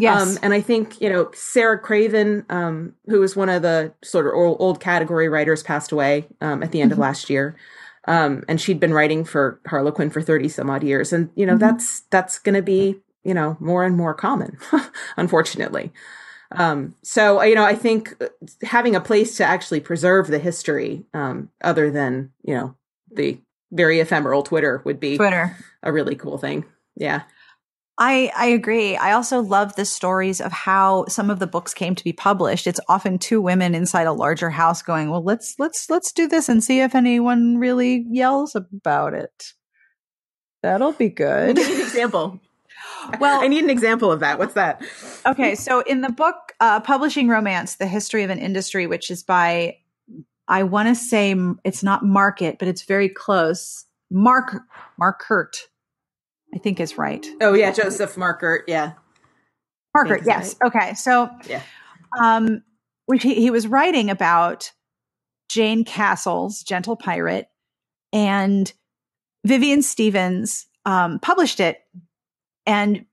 Yes. Um, and I think, you know, Sara Craven, um, who was one of the sort of old, old category writers, passed away um, at the end mm-hmm. of last year. Um, and she'd been writing for Harlequin for 30 some odd years. And, you know, mm-hmm. that's, that's going to be, you know, more and more common, unfortunately. Um, so, you know, I think uh, having a place to actually preserve the history, um, other than, you know, the very ephemeral Twitter would be Twitter. a really cool thing. Yeah. I, I agree. I also love the stories of how some of the books came to be published. It's often two women inside a larger house going, "Well, let's let's let's do this and see if anyone really yells about it." That'll be good. Give an example. Well, I need an example of that. What's that? okay, so in the book uh, "Publishing Romance: The History of an Industry," which is by I want to say it's not Market, but it's very close. Mark Mark Markert I think is right. Oh yeah, Joseph Markert. Yeah, Markert. Yes. Right. Okay. So, yeah, um, he, he was writing about Jayne Castle's Gentle Pirate, and Vivian Stevens um, published it. And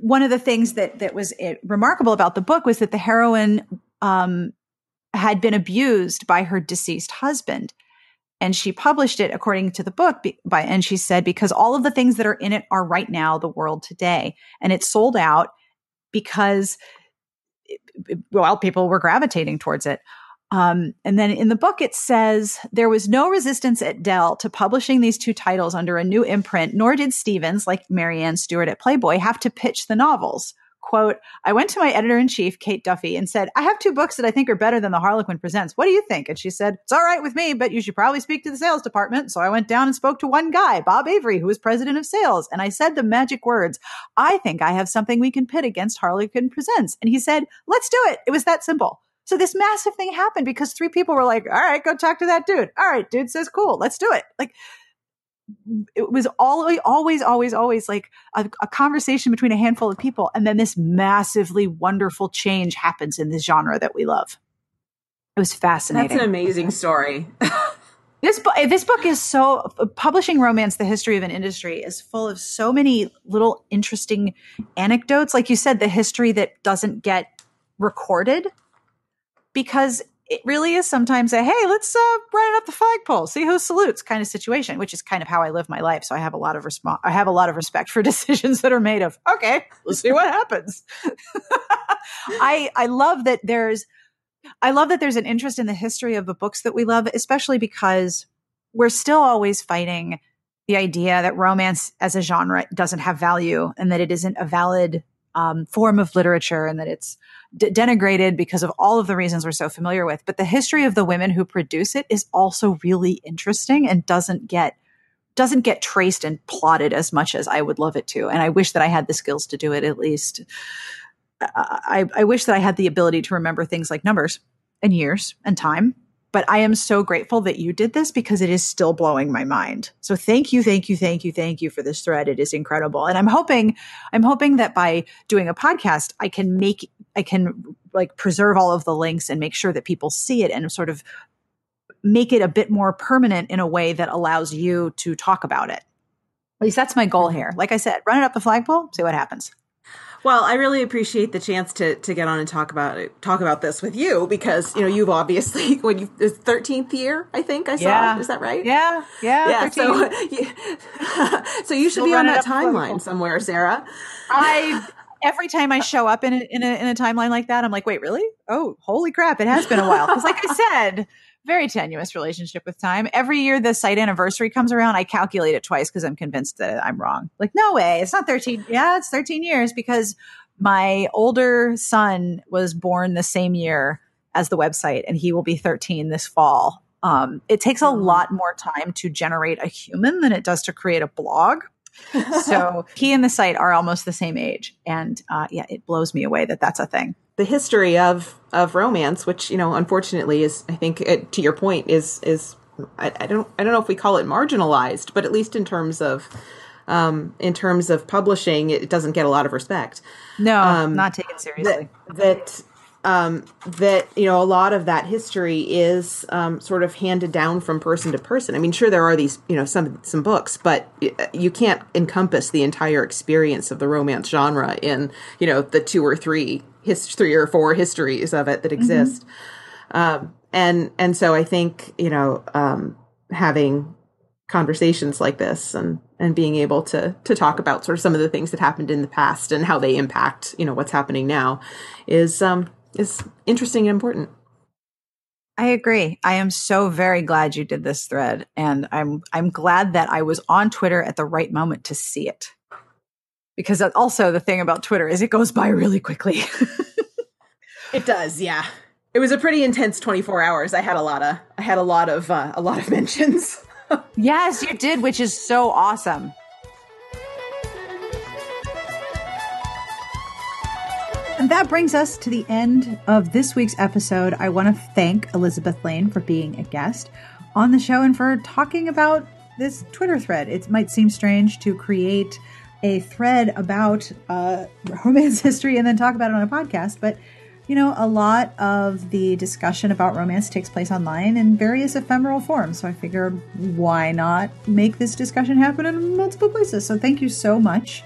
one of the things that that was it, remarkable about the book was that the heroine um, had been abused by her deceased husband and she published it according to the book by and she said because all of the things that are in it are right now the world today. And it sold out because well people were gravitating towards it. Um, and then in the book it says there was no resistance at dell to publishing these two titles under a new imprint nor did stevens like marianne stewart at playboy have to pitch the novels quote, I went to my editor in chief, Kate Duffy, and said, I have two books that I think are better than the Harlequin Presents. What do you think? And she said, It's all right with me, but you should probably speak to the sales department. So I went down and spoke to one guy, Bob Avery, who was president of sales. And I said the magic words, I think I have something we can pit against Harlequin Presents. And he said, Let's do it. It was that simple. So this massive thing happened because three people were like, all right, go talk to that dude. All right, dude says cool. Let's do it. Like it was always, always, always, always like a, a, conversation between a handful of people. And then this massively wonderful change happens in this genre that we love. It was fascinating. That's an amazing story. this book, this book is so publishing romance, the history of an industry is full of so many little interesting anecdotes. Like you said, the history that doesn't get recorded because it really is sometimes a hey, let's uh, run it up the flagpole, see who salutes kind of situation, which is kind of how I live my life. So I have a lot of resp- I have a lot of respect for decisions that are made of okay, let's see what happens. I I love that there's I love that there's an interest in the history of the books that we love, especially because we're still always fighting the idea that romance as a genre doesn't have value and that it isn't a valid um, form of literature and that it's d- denigrated because of all of the reasons we're so familiar with. But the history of the women who produce it is also really interesting and doesn't get doesn't get traced and plotted as much as I would love it to. And I wish that I had the skills to do it at least. I, I wish that I had the ability to remember things like numbers and years and time. But I am so grateful that you did this because it is still blowing my mind. So thank you, thank you, thank you, thank you for this thread. It is incredible. And I'm hoping, I'm hoping that by doing a podcast, I can make, I can like preserve all of the links and make sure that people see it and sort of make it a bit more permanent in a way that allows you to talk about it. At least that's my goal here. Like I said, run it up the flagpole, see what happens. Well, I really appreciate the chance to to get on and talk about it, talk about this with you because you know you've obviously when you thirteenth year I think I saw yeah. is that right? Yeah, yeah, yeah. 13. So, yeah. so you should be on that timeline somewhere, Sarah. I every time I show up in a, in a in a timeline like that, I'm like, wait, really? Oh, holy crap! It has been a while because, like I said, very tenuous relationship with time. Every year the site anniversary comes around, I calculate it twice because I'm convinced that I'm wrong. Like, no way, it's not 13. Yeah, it's 13 years because my older son was born the same year as the website and he will be 13 this fall. Um, it takes a lot more time to generate a human than it does to create a blog. so he and the site are almost the same age. And uh, yeah, it blows me away that that's a thing the history of of romance, which you know, unfortunately, is I think it, to your point is is I, I, don't I don't know if we call it marginalized, but at least in terms of um, in terms of publishing, it doesn't get a lot of respect. No, um, not taken seriously. That, that um, that you know a lot of that history is um, sort of handed down from person to person. I mean, sure there are these you know some some books, but you can't encompass the entire experience of the romance genre in you know the two or three his three or four histories of it that mm-hmm. exist. Mm-hmm. Um, and and so I think you know um, having conversations like this and and being able to to talk about sort of some of the things that happened in the past and how they impact you know what's happening now is um is interesting and important. I agree. I am so very glad you did this thread and I'm I'm glad that I was on Twitter at the right moment to see it. Because also the thing about Twitter is it goes by really quickly. it does, yeah. It was a pretty intense 24 hours. I had a lot of I had a lot of uh, a lot of mentions. yes, you did, which is so awesome. And that brings us to the end of this week's episode. I want to thank Elisabeth Lane for being a guest on the show and for talking about this Twitter thread. It might seem strange to create a thread about uh, romance history and then talk about it on a podcast, but you know, a lot of the discussion about romance takes place online in various ephemeral forms. So I figured, why not make this discussion happen in multiple places? So thank you so much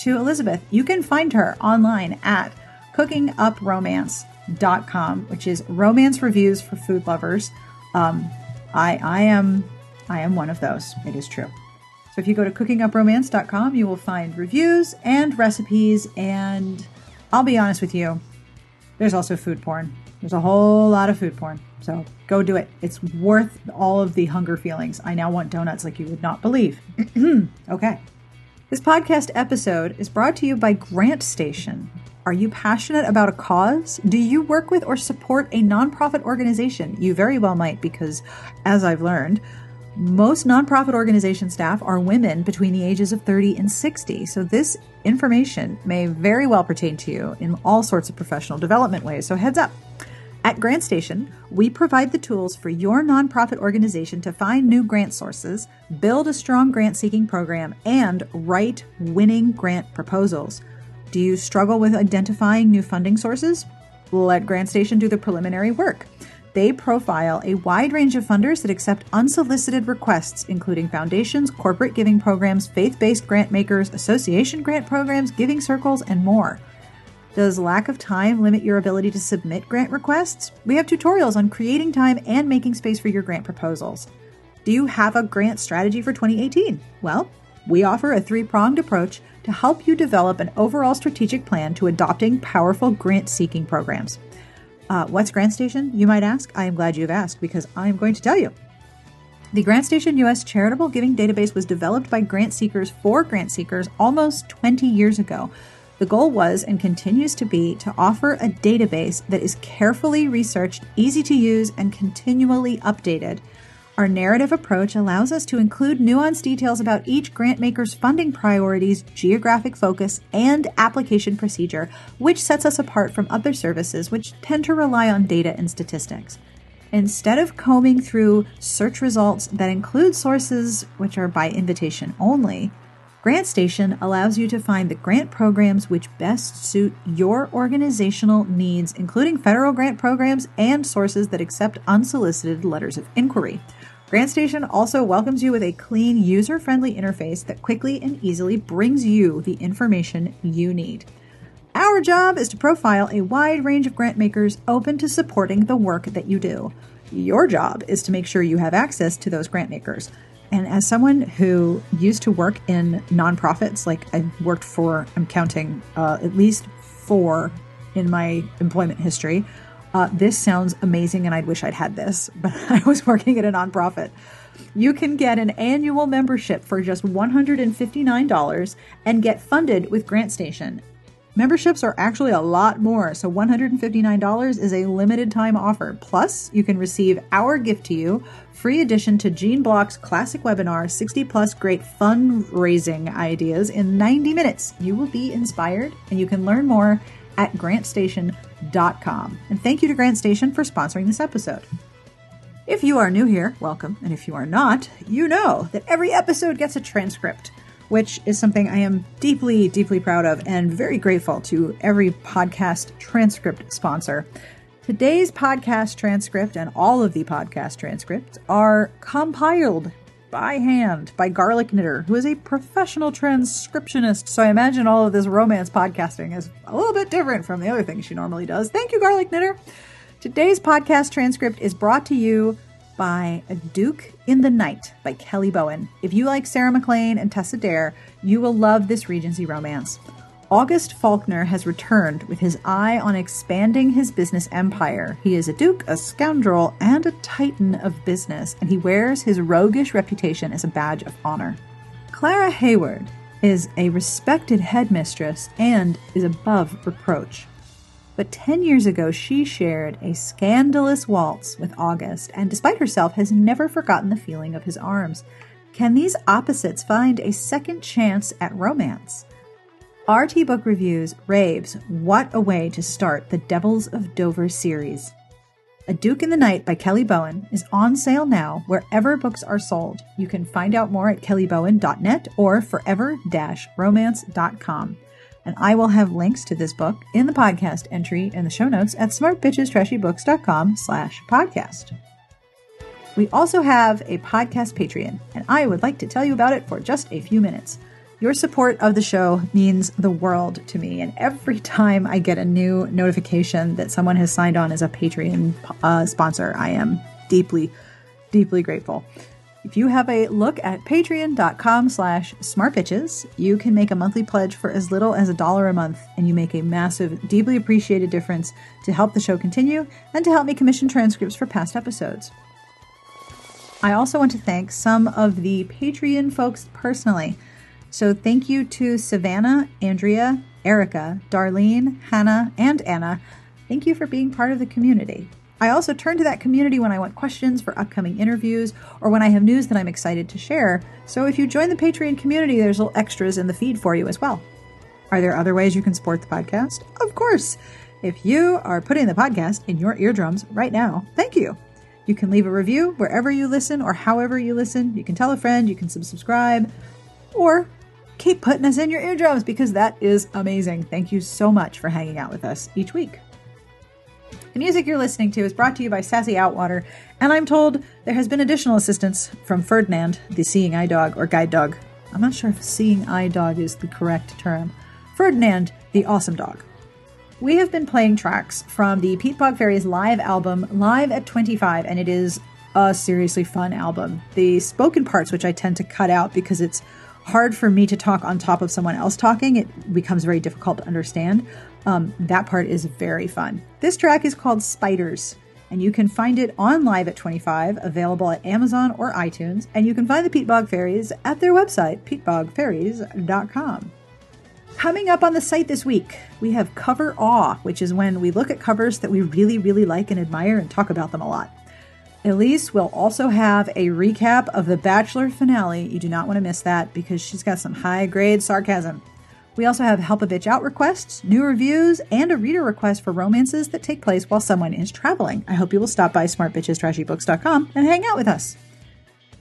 to Elisabeth. You can find her online at cookingupromance.com, which is romance reviews for food lovers. Um, I, I am I am one of those. It is true. So if you go to cookingupromance.com, you will find reviews and recipes. And I'll be honest with you, there's also food porn. There's a whole lot of food porn. So go do it. It's worth all of the hunger feelings. I now want donuts like you would not believe. okay. This podcast episode is brought to you by GrantStation. Are you passionate about a cause? Do you work with or support a nonprofit organization? You very well might, because as I've learned, most nonprofit organization staff are women between the ages of 30 and 60. So this information may very well pertain to you in all sorts of professional development ways. So heads up. At GrantStation, we provide the tools for your nonprofit organization to find new grant sources, build a strong grant seeking program, and write winning grant proposals. Do you struggle with identifying new funding sources? Let GrantStation do the preliminary work. They profile a wide range of funders that accept unsolicited requests, including foundations, corporate giving programs, faith based grant makers, association grant programs, giving circles, and more. Does lack of time limit your ability to submit grant requests? We have tutorials on creating time and making space for your grant proposals. Do you have a grant strategy for 2018? Well, we offer a three pronged approach to help you develop an overall strategic plan to adopting powerful grant seeking programs. Uh, what's GrantStation, you might ask? I am glad you've asked because I am going to tell you. The GrantStation US charitable giving database was developed by grant seekers for grant seekers almost 20 years ago. The goal was and continues to be to offer a database that is carefully researched, easy to use, and continually updated Our narrative approach allows us to include nuanced details about each grantmaker's funding priorities, geographic focus, and application procedure, which sets us apart from other services which tend to rely on data and statistics. Instead of combing through search results that include sources which are by invitation only, GrantStation allows you to find the grant programs which best suit your organizational needs, including federal grant programs and sources that accept unsolicited letters of inquiry. GrantStation also welcomes you with a clean, user friendly interface that quickly and easily brings you the information you need. Our job is to profile a wide range of grant makers open to supporting the work that you do. Your job is to make sure you have access to those grant makers. And as someone who used to work in nonprofits, like I worked for, I'm counting uh, at least four in my employment history, uh, this sounds amazing and I'd wish I'd had this, but I was working at a nonprofit. You can get an annual membership for just $159 and get funded with GrantStation. Memberships are actually a lot more, so $159 is a limited time offer. Plus, you can receive our gift to you free addition to Gene Block's classic webinar 60 plus great fundraising ideas in 90 minutes. You will be inspired and you can learn more at grantstation.com. And thank you to GrantStation for sponsoring this episode. If you are new here, welcome. And if you are not, you know that every episode gets a transcript which is something I am deeply, deeply proud of and very grateful to every podcast transcript sponsor. Today's podcast transcript and all of the podcast transcripts are compiled by hand by Garlic Knitter, who is a professional transcriptionist. So I imagine all of this romance podcasting is a little bit different from the other things she normally does. Thank you, Garlic Knitter. Today's podcast transcript is brought to you by A Duke in the Night by Kelly Bowen. If you like Sarah MacLean and Tessa Dare, you will love this Regency romance. August Faulkner has returned with his eye on expanding his business empire. He is a duke, a scoundrel, and a titan of business, and he wears his roguish reputation as a badge of honor. Clara Hayward is a respected headmistress and is above reproach. But 10 years ago, she shared a scandalous waltz with August, and despite herself, has never forgotten the feeling of his arms. Can these opposites find a second chance at romance? RT Book Reviews raves What a Way to Start the Devils of Dover series. A Duke in the Night by Kelly Bowen is on sale now wherever books are sold. You can find out more at kellybowen.net or forever-romance.com and I will have links to this book in the podcast entry in the show notes at smartbitchestrashybooks.com slash podcast. We also have a podcast Patreon, and I would like to tell you about it for just a few minutes. Your support of the show means the world to me, and every time I get a new notification that someone has signed on as a Patreon uh, sponsor, I am deeply, deeply grateful. If you have a look at patreon.com slash smartbitches, you can make a monthly pledge for as little as a dollar a month, and you make a massive, deeply appreciated difference to help the show continue and to help me commission transcripts for past episodes. I also want to thank some of the Patreon folks personally. So thank you to Savannah, Andrea, Erica, Darlene, Hannah, and Anna. Thank you for being part of the community. I also turn to that community when I want questions for upcoming interviews or when I have news that I'm excited to share. So if you join the Patreon community, there's little extras in the feed for you as well. Are there other ways you can support the podcast? Of course. If you are putting the podcast in your eardrums right now, thank you. You can leave a review wherever you listen or however you listen. You can tell a friend, you can subscribe, or keep putting us in your eardrums because that is amazing. Thank you so much for hanging out with us each week. The music you're listening to is brought to you by Sassy Outwater, and I'm told there has been additional assistance from Ferdinand, the seeing eye dog or guide dog. I'm not sure if seeing eye dog is the correct term. Ferdinand, the awesome dog. We have been playing tracks from the Peatbog Faeries live album, Live at 25, and it is a seriously fun album. The spoken parts, which I tend to cut out because it's hard for me to talk on top of someone else talking, it becomes very difficult to understand. Um, that part is very fun. This track is called Spiders, and you can find it on Live at 25, available at Amazon or iTunes, and you can find the Peatbog Faeries at their website, peatbogfairies.com. Coming up on the site this week, we have Cover Awe, which is when we look at covers that we really, really like and admire and talk about them a lot. Elise will also have a recap of the Bachelor finale. You do not want to miss that because she's got some high grade sarcasm. We also have Help a Bitch Out requests, new reviews, and a reader request for romances that take place while someone is traveling. I hope you will stop by smartbitchestrashybooks.com and hang out with us.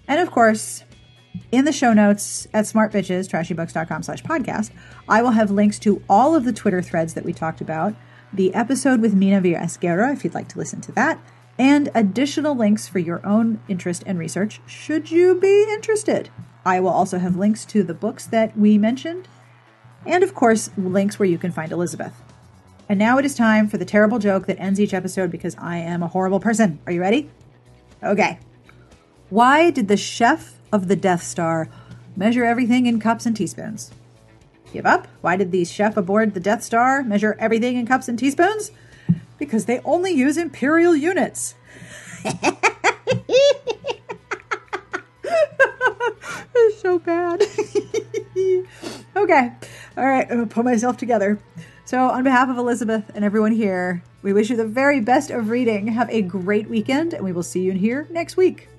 And of course, in the show notes at smartbitchestrashybooks.com slash podcast, I will have links to all of the Twitter threads that we talked about, the episode with Mina Villa if you'd like to listen to that, and additional links for your own interest and research should you be interested. I will also have links to the books that we mentioned, and of course, links where you can find Elisabeth. And now it is time for the terrible joke that ends each episode because I am a horrible person. Are you ready? Okay. Why did the chef of the Death Star measure everything in cups and teaspoons? Give up? Why did the chef aboard the Death Star measure everything in cups and teaspoons? because they only use imperial units. it's so bad. okay. All right. I'm to put myself together. So, on behalf of Elisabeth and everyone here, we wish you the very best of reading. Have a great weekend, and we will see you in here next week.